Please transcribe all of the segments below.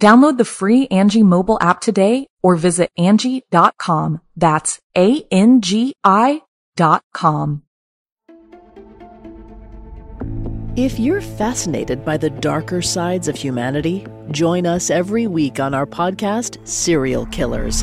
Download the free Angi mobile app today or visit Angi.com. That's A-N-G-I dot com. If you're fascinated by the darker sides of humanity, join us every week on our podcast, Serial Killers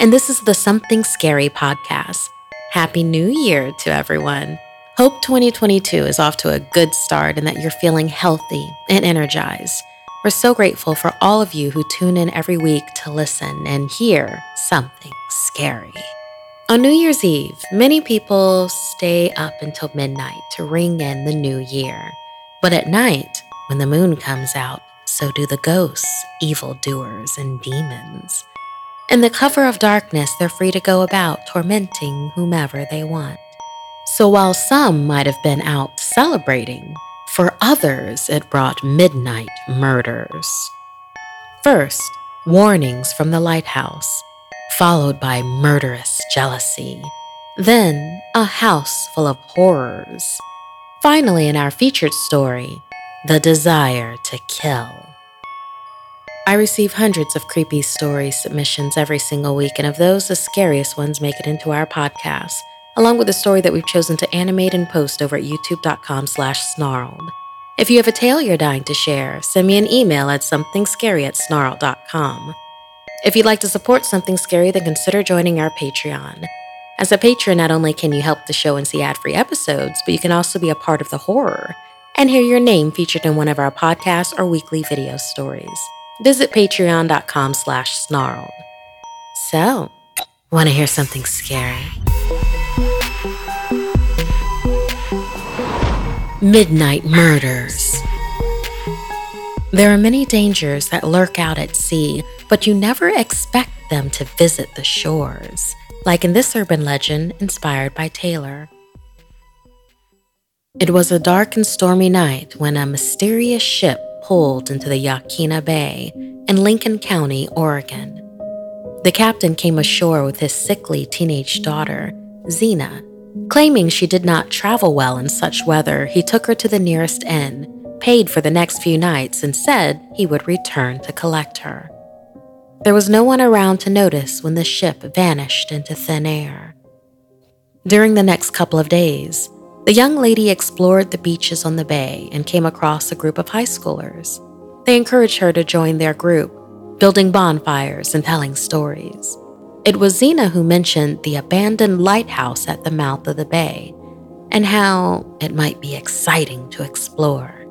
and this is the Something Scary podcast. Happy New Year to everyone. Hope 2022 is off to a good start and that you're feeling healthy and energized. We're so grateful for all of you who tune in every week to listen and hear something scary. On New Year's Eve, many people stay up until midnight to ring in the new year. But at night, when the moon comes out, so do the ghosts, evildoers, and demons. In the cover of darkness, they're free to go about tormenting whomever they want. So while some might have been out celebrating, for others it brought midnight murders. First, warnings from the lighthouse, followed by murderous jealousy. Then, a house full of horrors. Finally, in our featured story, the desire to kill. I receive hundreds of creepy story submissions every single week, and of those, the scariest ones make it into our podcast, along with the story that we've chosen to animate and post over at youtube.com slash snarled. If you have a tale you're dying to share, send me an email at somethingscary at snarled.com. If you'd like to support Something Scary, then consider joining our Patreon. As a patron, not only can you help the show and see ad free episodes, but you can also be a part of the horror and hear your name featured in one of our podcasts or weekly video stories visit patreon.com slash snarled. So, want to hear something scary? Midnight Murders. There are many dangers that lurk out at sea, but you never expect them to visit the shores, like in this urban legend inspired by Taylor. It was a dark and stormy night when a mysterious ship pulled into the Yaquina Bay in Lincoln County, Oregon. The captain came ashore with his sickly teenage daughter, Zena. Claiming she did not travel well in such weather, he took her to the nearest inn, paid for the next few nights, and said he would return to collect her. There was no one around to notice when the ship vanished into thin air. During the next couple of days, the young lady explored the beaches on the bay and came across a group of high schoolers. They encouraged her to join their group, building bonfires and telling stories. It was Zena who mentioned the abandoned lighthouse at the mouth of the bay and how it might be exciting to explore.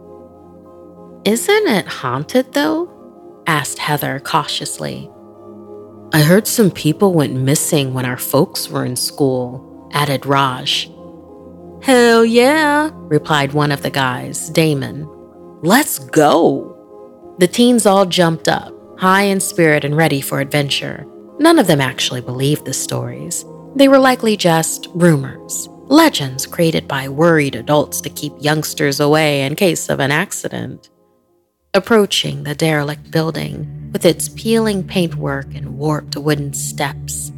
Isn't it haunted though? asked Heather cautiously. I heard some people went missing when our folks were in school, added Raj. Hell yeah, replied one of the guys, Damon. Let's go. The teens all jumped up, high in spirit and ready for adventure. None of them actually believed the stories. They were likely just rumors, legends created by worried adults to keep youngsters away in case of an accident. Approaching the derelict building with its peeling paintwork and warped wooden steps,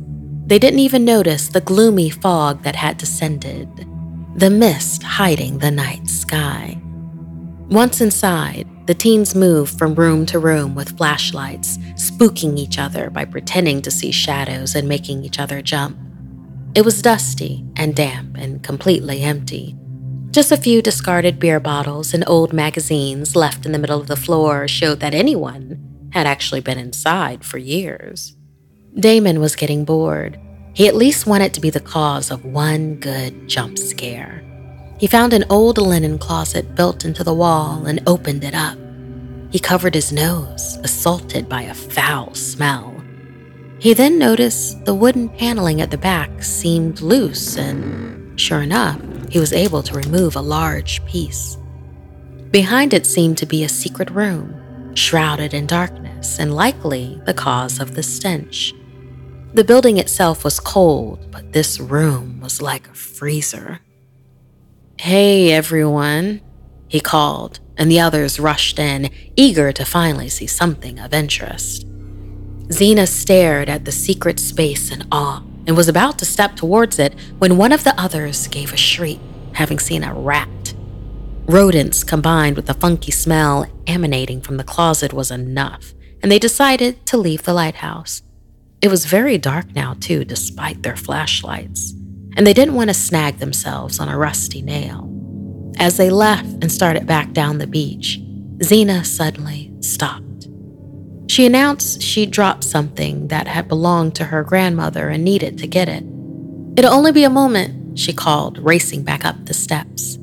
they didn't even notice the gloomy fog that had descended the mist hiding the night sky. Once inside, the teens moved from room to room with flashlights, spooking each other by pretending to see shadows and making each other jump. It was dusty and damp and completely empty. Just a few discarded beer bottles and old magazines left in the middle of the floor showed that anyone had actually been inside for years. Damon was getting bored. He at least wanted to be the cause of one good jump scare. He found an old linen closet built into the wall and opened it up. He covered his nose, assaulted by a foul smell. He then noticed the wooden paneling at the back seemed loose, and sure enough, he was able to remove a large piece. Behind it seemed to be a secret room, shrouded in darkness and likely the cause of the stench. The building itself was cold, but this room was like a freezer. Hey, everyone, he called, and the others rushed in, eager to finally see something of interest. Xena stared at the secret space in awe and was about to step towards it when one of the others gave a shriek, having seen a rat. Rodents combined with the funky smell emanating from the closet was enough, and they decided to leave the lighthouse. It was very dark now, too, despite their flashlights and they didn't want to snag themselves on a rusty nail. As they left and started back down the beach, Zena suddenly stopped. She announced she'd dropped something that had belonged to her grandmother and needed to get it. It'll only be a moment, she called, racing back up the steps.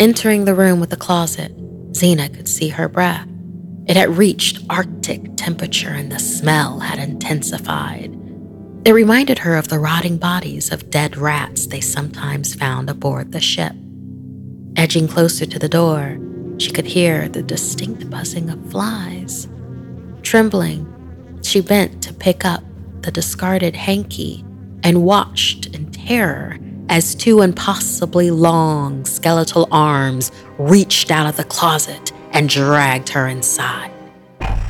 Entering the room with the closet, Zena could see her breath. It had reached Arctic temperature and the smell had intensified. It reminded her of the rotting bodies of dead rats they sometimes found aboard the ship. Edging closer to the door, she could hear the distinct buzzing of flies. Trembling, she bent to pick up the discarded hanky and watched in terror as two impossibly long skeletal arms reached out of the closet and dragged her inside.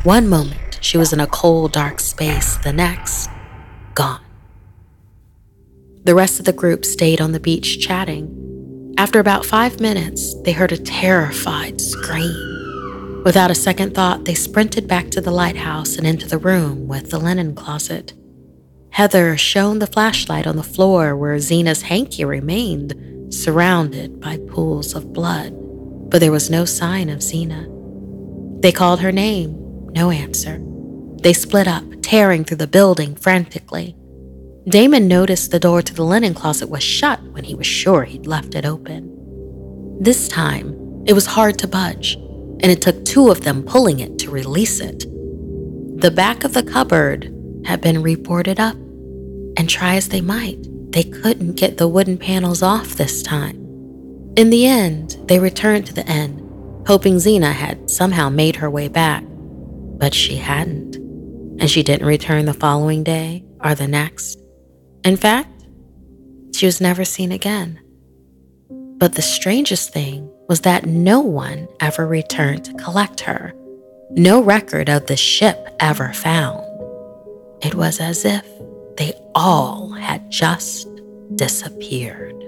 One moment, she was in a cold, dark space. The next, gone. The rest of the group stayed on the beach chatting. After about five minutes, they heard a terrified scream. Without a second thought, they sprinted back to the lighthouse and into the room with the linen closet. Heather shone the flashlight on the floor where Xena's hanky remained, surrounded by pools of blood, but there was no sign of Xena. They called her name, no answer. They split up, tearing through the building frantically. Damon noticed the door to the linen closet was shut when he was sure he'd left it open. This time, it was hard to budge, and it took two of them pulling it to release it. The back of the cupboard had been reboarded up, and try as they might, they couldn't get the wooden panels off this time. In the end, they returned to the inn, hoping Xena had somehow made her way back, but she hadn't and she didn't return the following day or the next. In fact, she was never seen again. But the strangest thing was that no one ever returned to collect her. No record of the ship ever found. It was as if they all had just disappeared.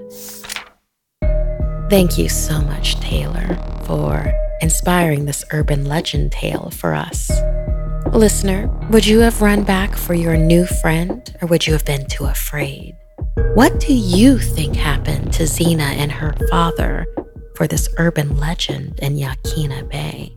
Thank you so much, Taylor, for inspiring this urban legend tale for us. Listener, would you have run back for your new friend or would you have been too afraid? What do you think happened to Xena and her father for this urban legend in Yaquina Bay?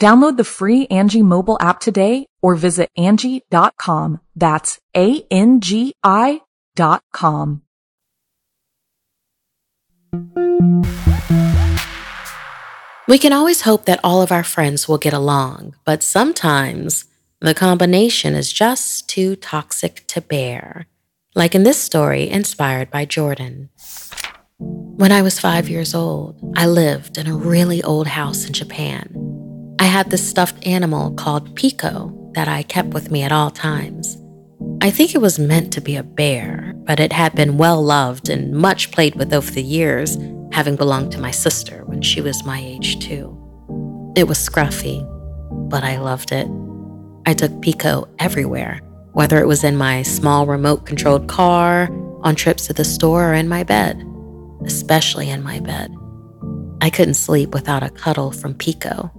Download the free Angi mobile app today or visit Angi.com. That's A-N-G-I dot com. We can always hope that all of our friends will get along, but sometimes the combination is just too toxic to bear. Like in this story inspired by Jordan. When I was five years old, I lived in a really old house in Japan. I had this stuffed animal called Pico that I kept with me at all times. I think it was meant to be a bear, but it had been well loved and much played with over the years, having belonged to my sister when she was my age too. It was scruffy, but I loved it. I took Pico everywhere, whether it was in my small remote controlled car, on trips to the store, or in my bed, especially in my bed. I couldn't sleep without a cuddle from Pico.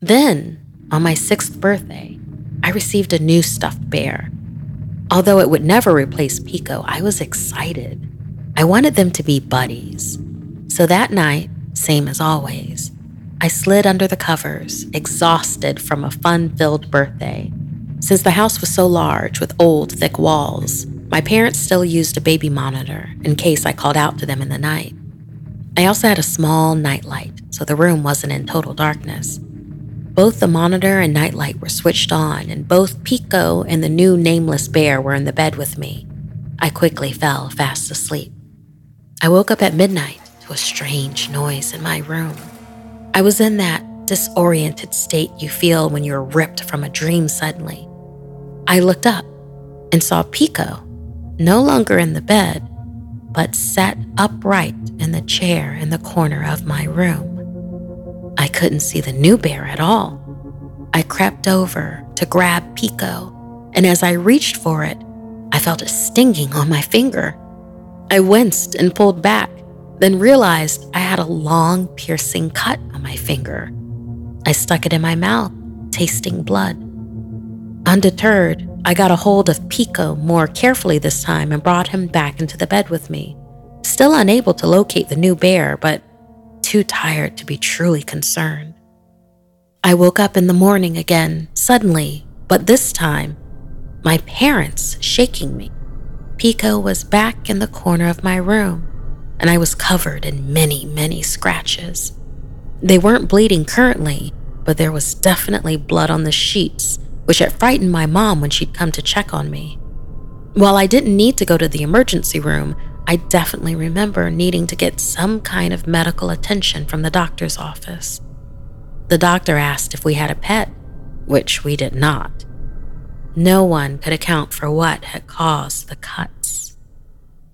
Then, on my sixth birthday, I received a new stuffed bear. Although it would never replace Pico, I was excited. I wanted them to be buddies. So that night, same as always, I slid under the covers, exhausted from a fun filled birthday. Since the house was so large with old, thick walls, my parents still used a baby monitor in case I called out to them in the night. I also had a small nightlight, so the room wasn't in total darkness. Both the monitor and nightlight were switched on, and both Pico and the new nameless bear were in the bed with me. I quickly fell fast asleep. I woke up at midnight to a strange noise in my room. I was in that disoriented state you feel when you're ripped from a dream suddenly. I looked up and saw Pico, no longer in the bed, but sat upright in the chair in the corner of my room. I couldn't see the new bear at all. I crept over to grab Pico, and as I reached for it, I felt a stinging on my finger. I winced and pulled back, then realized I had a long, piercing cut on my finger. I stuck it in my mouth, tasting blood. Undeterred, I got a hold of Pico more carefully this time and brought him back into the bed with me. Still unable to locate the new bear, but too tired to be truly concerned. I woke up in the morning again, suddenly, but this time, my parents shaking me. Pico was back in the corner of my room, and I was covered in many, many scratches. They weren't bleeding currently, but there was definitely blood on the sheets which had frightened my mom when she'd come to check on me. While I didn't need to go to the emergency room, I definitely remember needing to get some kind of medical attention from the doctor's office. The doctor asked if we had a pet, which we did not. No one could account for what had caused the cuts.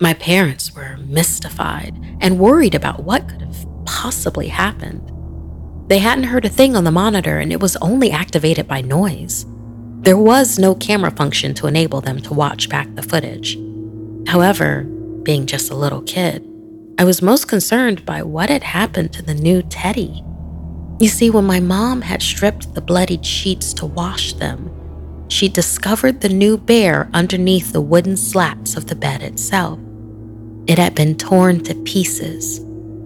My parents were mystified and worried about what could have possibly happened. They hadn't heard a thing on the monitor and it was only activated by noise. There was no camera function to enable them to watch back the footage. However, being just a little kid, I was most concerned by what had happened to the new Teddy. You see, when my mom had stripped the bloodied sheets to wash them, she discovered the new bear underneath the wooden slats of the bed itself. It had been torn to pieces,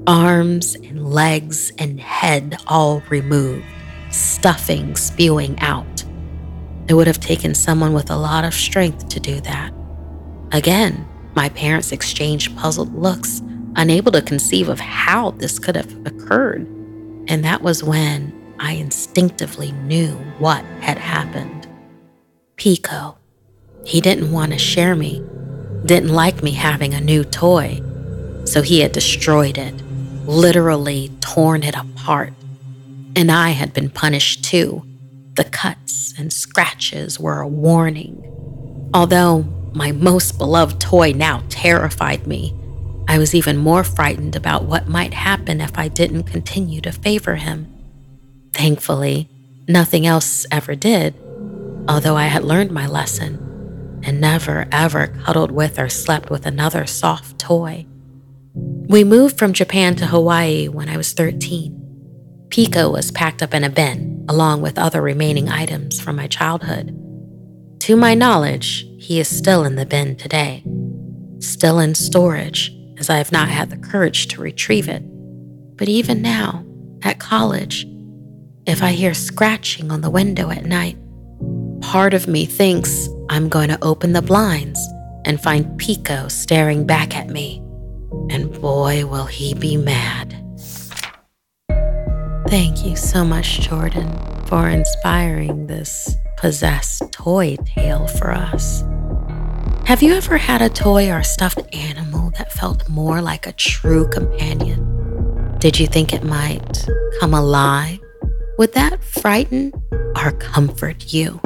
arms and legs and head all removed, stuffing spewing out. It would have taken someone with a lot of strength to do that. Again, my parents exchanged puzzled looks, unable to conceive of how this could have occurred. And that was when I instinctively knew what had happened. Pico. He didn't want to share me, didn't like me having a new toy, so he had destroyed it, literally torn it apart. And I had been punished too the cuts and scratches were a warning. Although my most beloved toy now terrified me, I was even more frightened about what might happen if I didn't continue to favor him. Thankfully, nothing else ever did, although I had learned my lesson and never ever cuddled with or slept with another soft toy. We moved from Japan to Hawaii when I was 13. Pico was packed up in a bin, along with other remaining items from my childhood. To my knowledge, he is still in the bin today, still in storage, as I have not had the courage to retrieve it. But even now, at college, if I hear scratching on the window at night, part of me thinks I'm going to open the blinds and find Pico staring back at me. And boy, will he be mad. Thank you so much, Jordan, for inspiring this possessed toy tale for us. Have you ever had a toy or stuffed animal that felt more like a true companion? Did you think it might come alive? Would that frighten or comfort you?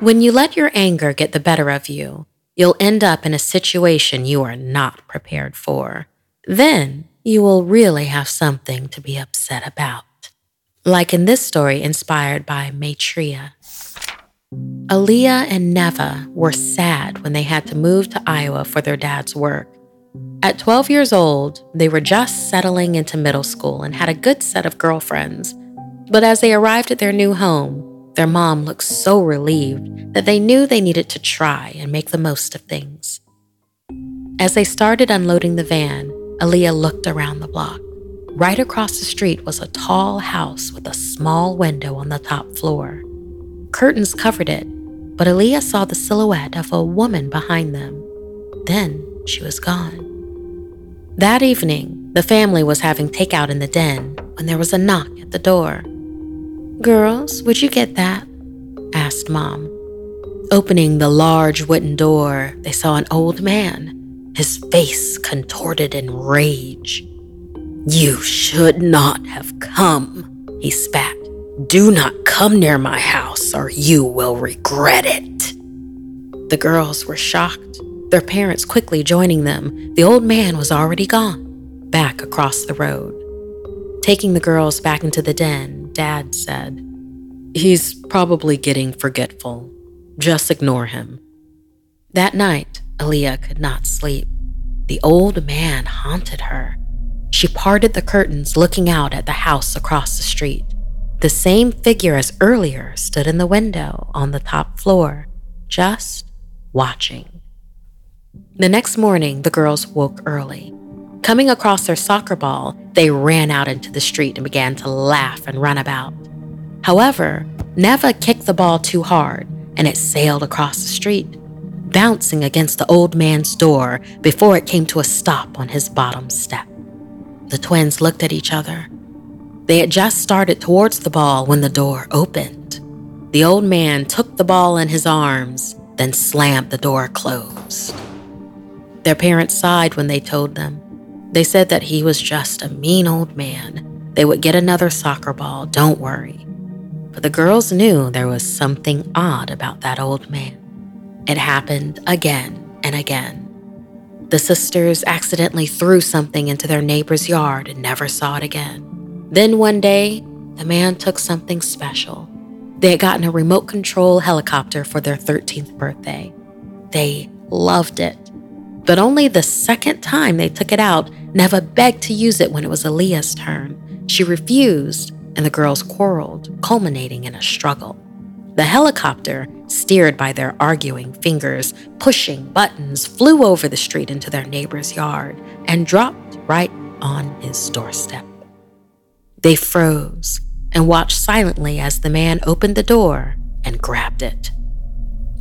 When you let your anger get the better of you, you'll end up in a situation you are not prepared for. Then you will really have something to be upset about. Like in this story inspired by Maitreya. Aaliyah and Neva were sad when they had to move to Iowa for their dad's work. At 12 years old, they were just settling into middle school and had a good set of girlfriends. But as they arrived at their new home, their mom looked so relieved that they knew they needed to try and make the most of things. As they started unloading the van, Aaliyah looked around the block. Right across the street was a tall house with a small window on the top floor. Curtains covered it, but Aaliyah saw the silhouette of a woman behind them. Then she was gone. That evening, the family was having takeout in the den when there was a knock at the door. Girls, would you get that? asked Mom. Opening the large wooden door, they saw an old man his face contorted in rage. You should not have come, he spat. Do not come near my house or you will regret it. The girls were shocked, their parents quickly joining them. The old man was already gone, back across the road. Taking the girls back into the den, Dad said, He's probably getting forgetful. Just ignore him. That night, Aaliyah could not sleep. The old man haunted her. She parted the curtains, looking out at the house across the street. The same figure as earlier stood in the window on the top floor, just watching. The next morning, the girls woke early. Coming across their soccer ball, they ran out into the street and began to laugh and run about. However, Neva kicked the ball too hard and it sailed across the street bouncing against the old man's door before it came to a stop on his bottom step. The twins looked at each other. They had just started towards the ball when the door opened. The old man took the ball in his arms, then slammed the door closed. Their parents sighed when they told them. They said that he was just a mean old man. They would get another soccer ball, don't worry. But the girls knew there was something odd about that old man. It happened again and again. The sisters accidentally threw something into their neighbor's yard and never saw it again. Then one day, the man took something special. They had gotten a remote control helicopter for their 13th birthday. They loved it. But only the second time they took it out, Neva begged to use it when it was Aaliyah's turn. She refused, and the girls quarreled, culminating in a struggle. The helicopter, steered by their arguing fingers, pushing buttons, flew over the street into their neighbor's yard and dropped right on his doorstep. They froze and watched silently as the man opened the door and grabbed it.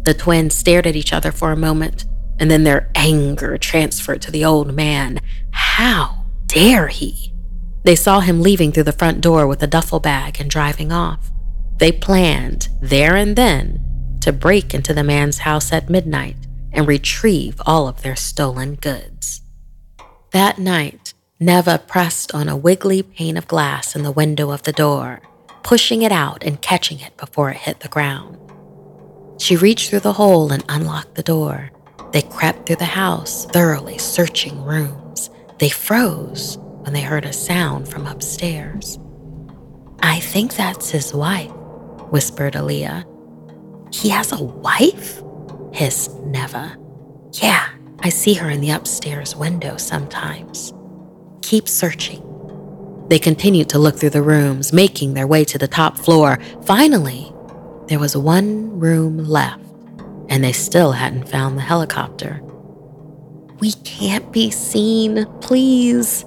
The twins stared at each other for a moment, and then their anger transferred to the old man. How dare he? They saw him leaving through the front door with a duffel bag and driving off. They planned, there and then, to break into the man's house at midnight and retrieve all of their stolen goods. That night, Neva pressed on a wiggly pane of glass in the window of the door, pushing it out and catching it before it hit the ground. She reached through the hole and unlocked the door. They crept through the house, thoroughly searching rooms. They froze when they heard a sound from upstairs. I think that's his wife, whispered Aaliyah. He has a wife? hissed Neva. Yeah, I see her in the upstairs window sometimes. Keep searching. They continued to look through the rooms, making their way to the top floor. Finally, There was one room left, and they still hadn't found the helicopter. We can't be seen, please,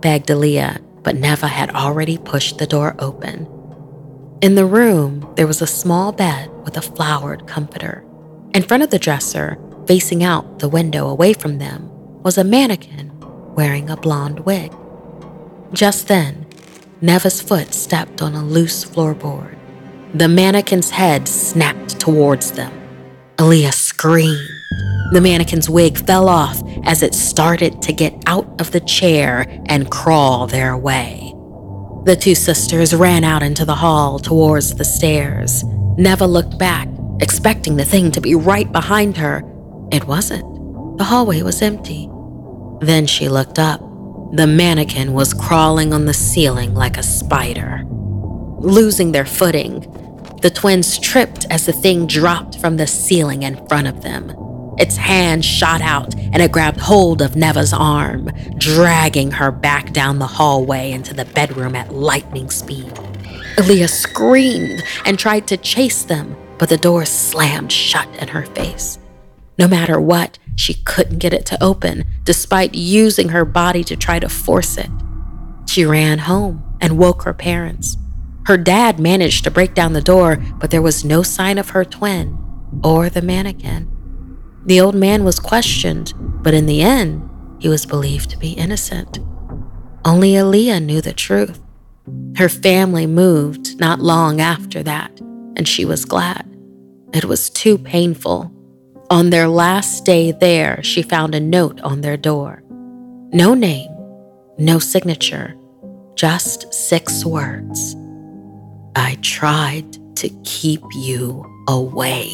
begged Aaliyah, but Neva had already pushed the door open. In the room, there was a small bed with a flowered comforter. In front of the dresser, facing out the window away from them, was a mannequin wearing a blonde wig. Just then, Neva's foot stepped on a loose floorboard. The mannequin's head snapped towards them. Aaliyah screamed. The mannequin's wig fell off as it started to get out of the chair and crawl their way. The two sisters ran out into the hall towards the stairs. Neva looked back, expecting the thing to be right behind her. It wasn't. The hallway was empty. Then she looked up. The mannequin was crawling on the ceiling like a spider. Losing their footing, the twins tripped as the thing dropped from the ceiling in front of them. Its hand shot out and it grabbed hold of Neva's arm, dragging her back down the hallway into the bedroom at lightning speed. Aaliyah screamed and tried to chase them, but the door slammed shut in her face. No matter what, she couldn't get it to open, despite using her body to try to force it. She ran home and woke her parents. Her dad managed to break down the door, but there was no sign of her twin or the mannequin. The old man was questioned, but in the end, he was believed to be innocent. Only Aaliyah knew the truth. Her family moved not long after that, and she was glad. It was too painful on their last day there, she found a note on their door. No name, no signature, just six words. I tried to keep you away.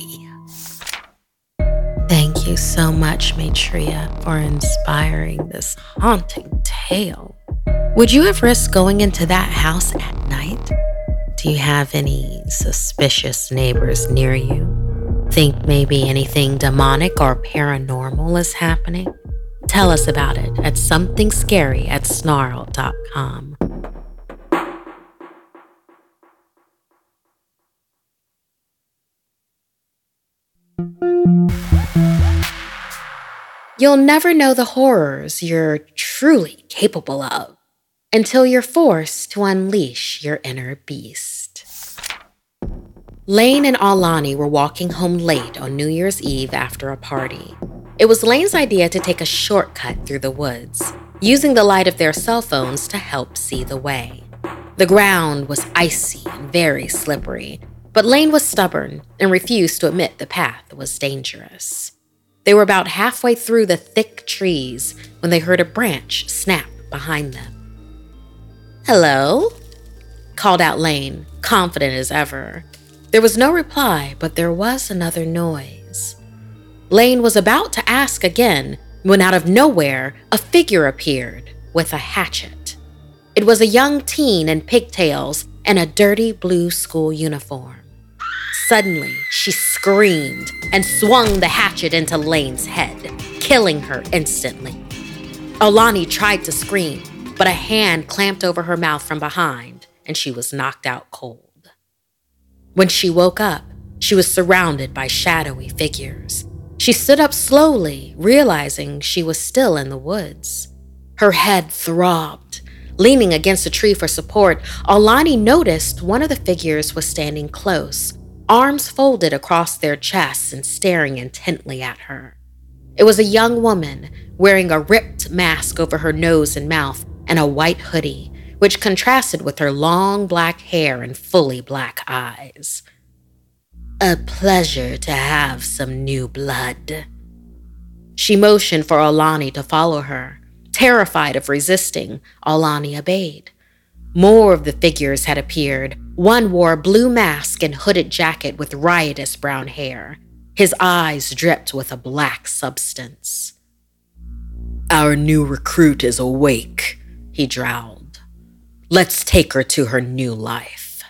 Thank you so much, Maitreya, for inspiring this haunting tale. Would you have risked going into that house at night? Do you have any suspicious neighbors near you? Think maybe anything demonic or paranormal is happening? Tell us about it at somethingscary at snarl.com. You'll never know the horrors you're truly capable of until you're forced to unleash your inner beast. Lane and Alani were walking home late on New Year's Eve after a party. It was Lane's idea to take a shortcut through the woods, using the light of their cell phones to help see the way. The ground was icy and very slippery, but Lane was stubborn and refused to admit the path was dangerous. They were about halfway through the thick trees when they heard a branch snap behind them. Hello? called out Lane, confident as ever. There was no reply, but there was another noise. Lane was about to ask again when out of nowhere a figure appeared with a hatchet. It was a young teen in pigtails and a dirty blue school uniform. Suddenly, she screamed and swung the hatchet into Lane's head, killing her instantly. Alani tried to scream, but a hand clamped over her mouth from behind, and she was knocked out cold. When she woke up, she was surrounded by shadowy figures. She stood up slowly, realizing she was still in the woods. Her head throbbed. Leaning against a tree for support, Alani noticed one of the figures was standing close, arms folded across their chests and staring intently at her. It was a young woman wearing a ripped mask over her nose and mouth and a white hoodie which contrasted with her long black hair and fully black eyes. A pleasure to have some new blood. She motioned for Alani to follow her. Terrified of resisting, Alani obeyed. More of the figures had appeared. One wore a blue mask and hooded jacket with riotous brown hair. His eyes dripped with a black substance. Our new recruit is awake, he drawled. Let's take her to her new life.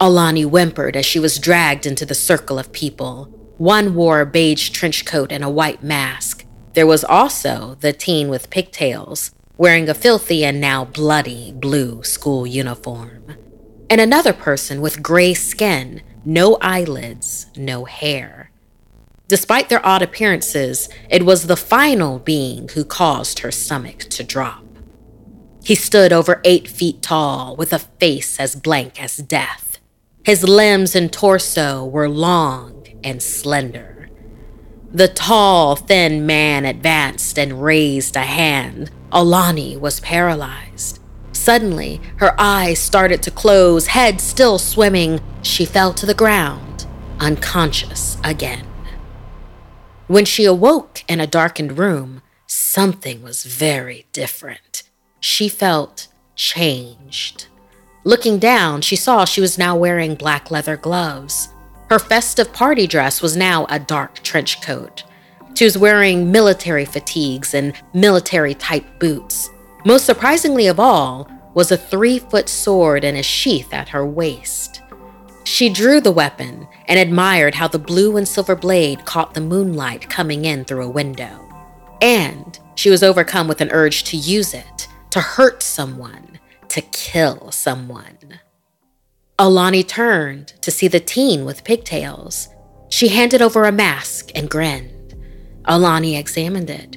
Alani whimpered as she was dragged into the circle of people. One wore a beige trench coat and a white mask. There was also the teen with pigtails, wearing a filthy and now bloody blue school uniform. and another person with gray skin, no eyelids, no hair. Despite their odd appearances, it was the final being who caused her stomach to drop. He stood over eight feet tall with a face as blank as death. His limbs and torso were long and slender. The tall, thin man advanced and raised a hand. Alani was paralyzed. Suddenly, her eyes started to close, head still swimming. She fell to the ground, unconscious again. When she awoke in a darkened room, something was very different. She felt changed. Looking down, she saw she was now wearing black leather gloves. Her festive party dress was now a dark trench coat. She was wearing military fatigues and military type boots. Most surprisingly of all was a three foot sword in a sheath at her waist. She drew the weapon and admired how the blue and silver blade caught the moonlight coming in through a window. And she was overcome with an urge to use it, to hurt someone, to kill someone. Alani turned to see the teen with pigtails. She handed over a mask and grinned. Alani examined it.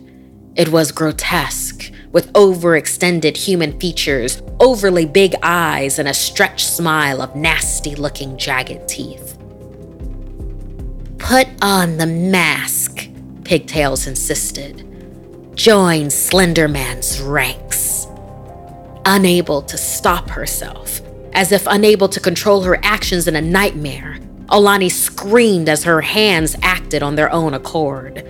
It was grotesque, with overextended human features, overly big eyes, and a stretched smile of nasty looking jagged teeth. Put on the mask, Pigtails insisted. Join Slenderman's ranks. Unable to stop herself, as if unable to control her actions in a nightmare, Alani screamed as her hands acted on their own accord.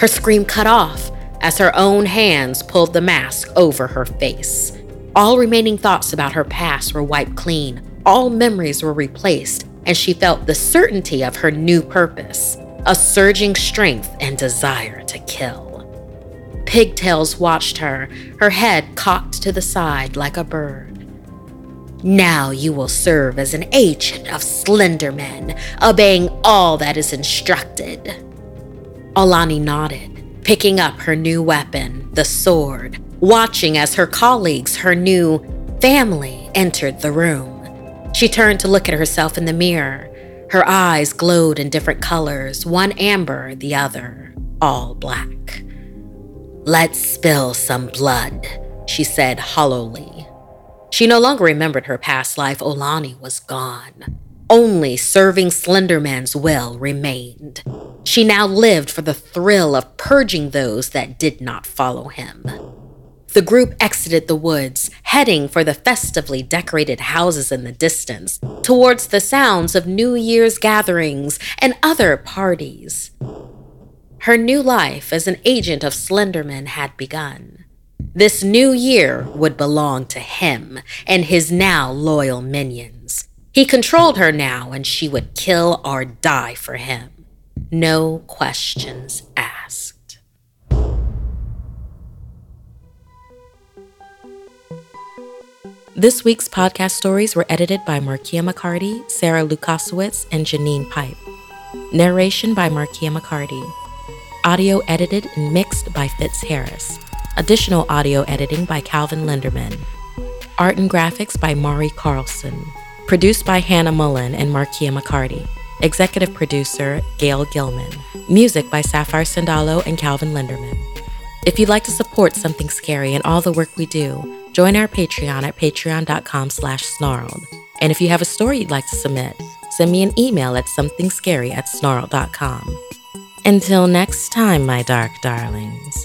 Her scream cut off as her own hands pulled the mask over her face. All remaining thoughts about her past were wiped clean, all memories were replaced, and she felt the certainty of her new purpose a surging strength and desire to kill. Pigtails watched her, her head cocked to the side like a bird. Now you will serve as an agent of Slenderman, obeying all that is instructed. Alani nodded picking up her new weapon, the sword, watching as her colleagues, her new family, entered the room. She turned to look at herself in the mirror. Her eyes glowed in different colors, one amber, the other all black. Let's spill some blood, she said hollowly. She no longer remembered her past life. Alani was gone. Only serving Slenderman's will remained. She now lived for the thrill of purging those that did not follow him. The group exited the woods, heading for the festively decorated houses in the distance, towards the sounds of New Year's gatherings and other parties. Her new life as an agent of Slenderman had begun. This new year would belong to him and his now loyal minions. He controlled her now, and she would kill or die for him. No questions asked. This week's podcast stories were edited by Markia McCarty, Sarah Lukasiewicz, and Janine Pipe. Narration by Markia McCarty. Audio edited and mixed by Fitz Harris. Additional audio editing by Calvin Linderman. Art and graphics by Mari Carlson. Produced by Hannah Mullen and Markia McCarty. Executive producer Gail Gilman. Music by Sapphire Sandalo and Calvin Linderman. If you'd like to support Something Scary and all the work we do, join our Patreon at patreon.com slash snarled. And if you have a story you'd like to submit, send me an email at somethingscary at snarled.com. Until next time, my dark darlings,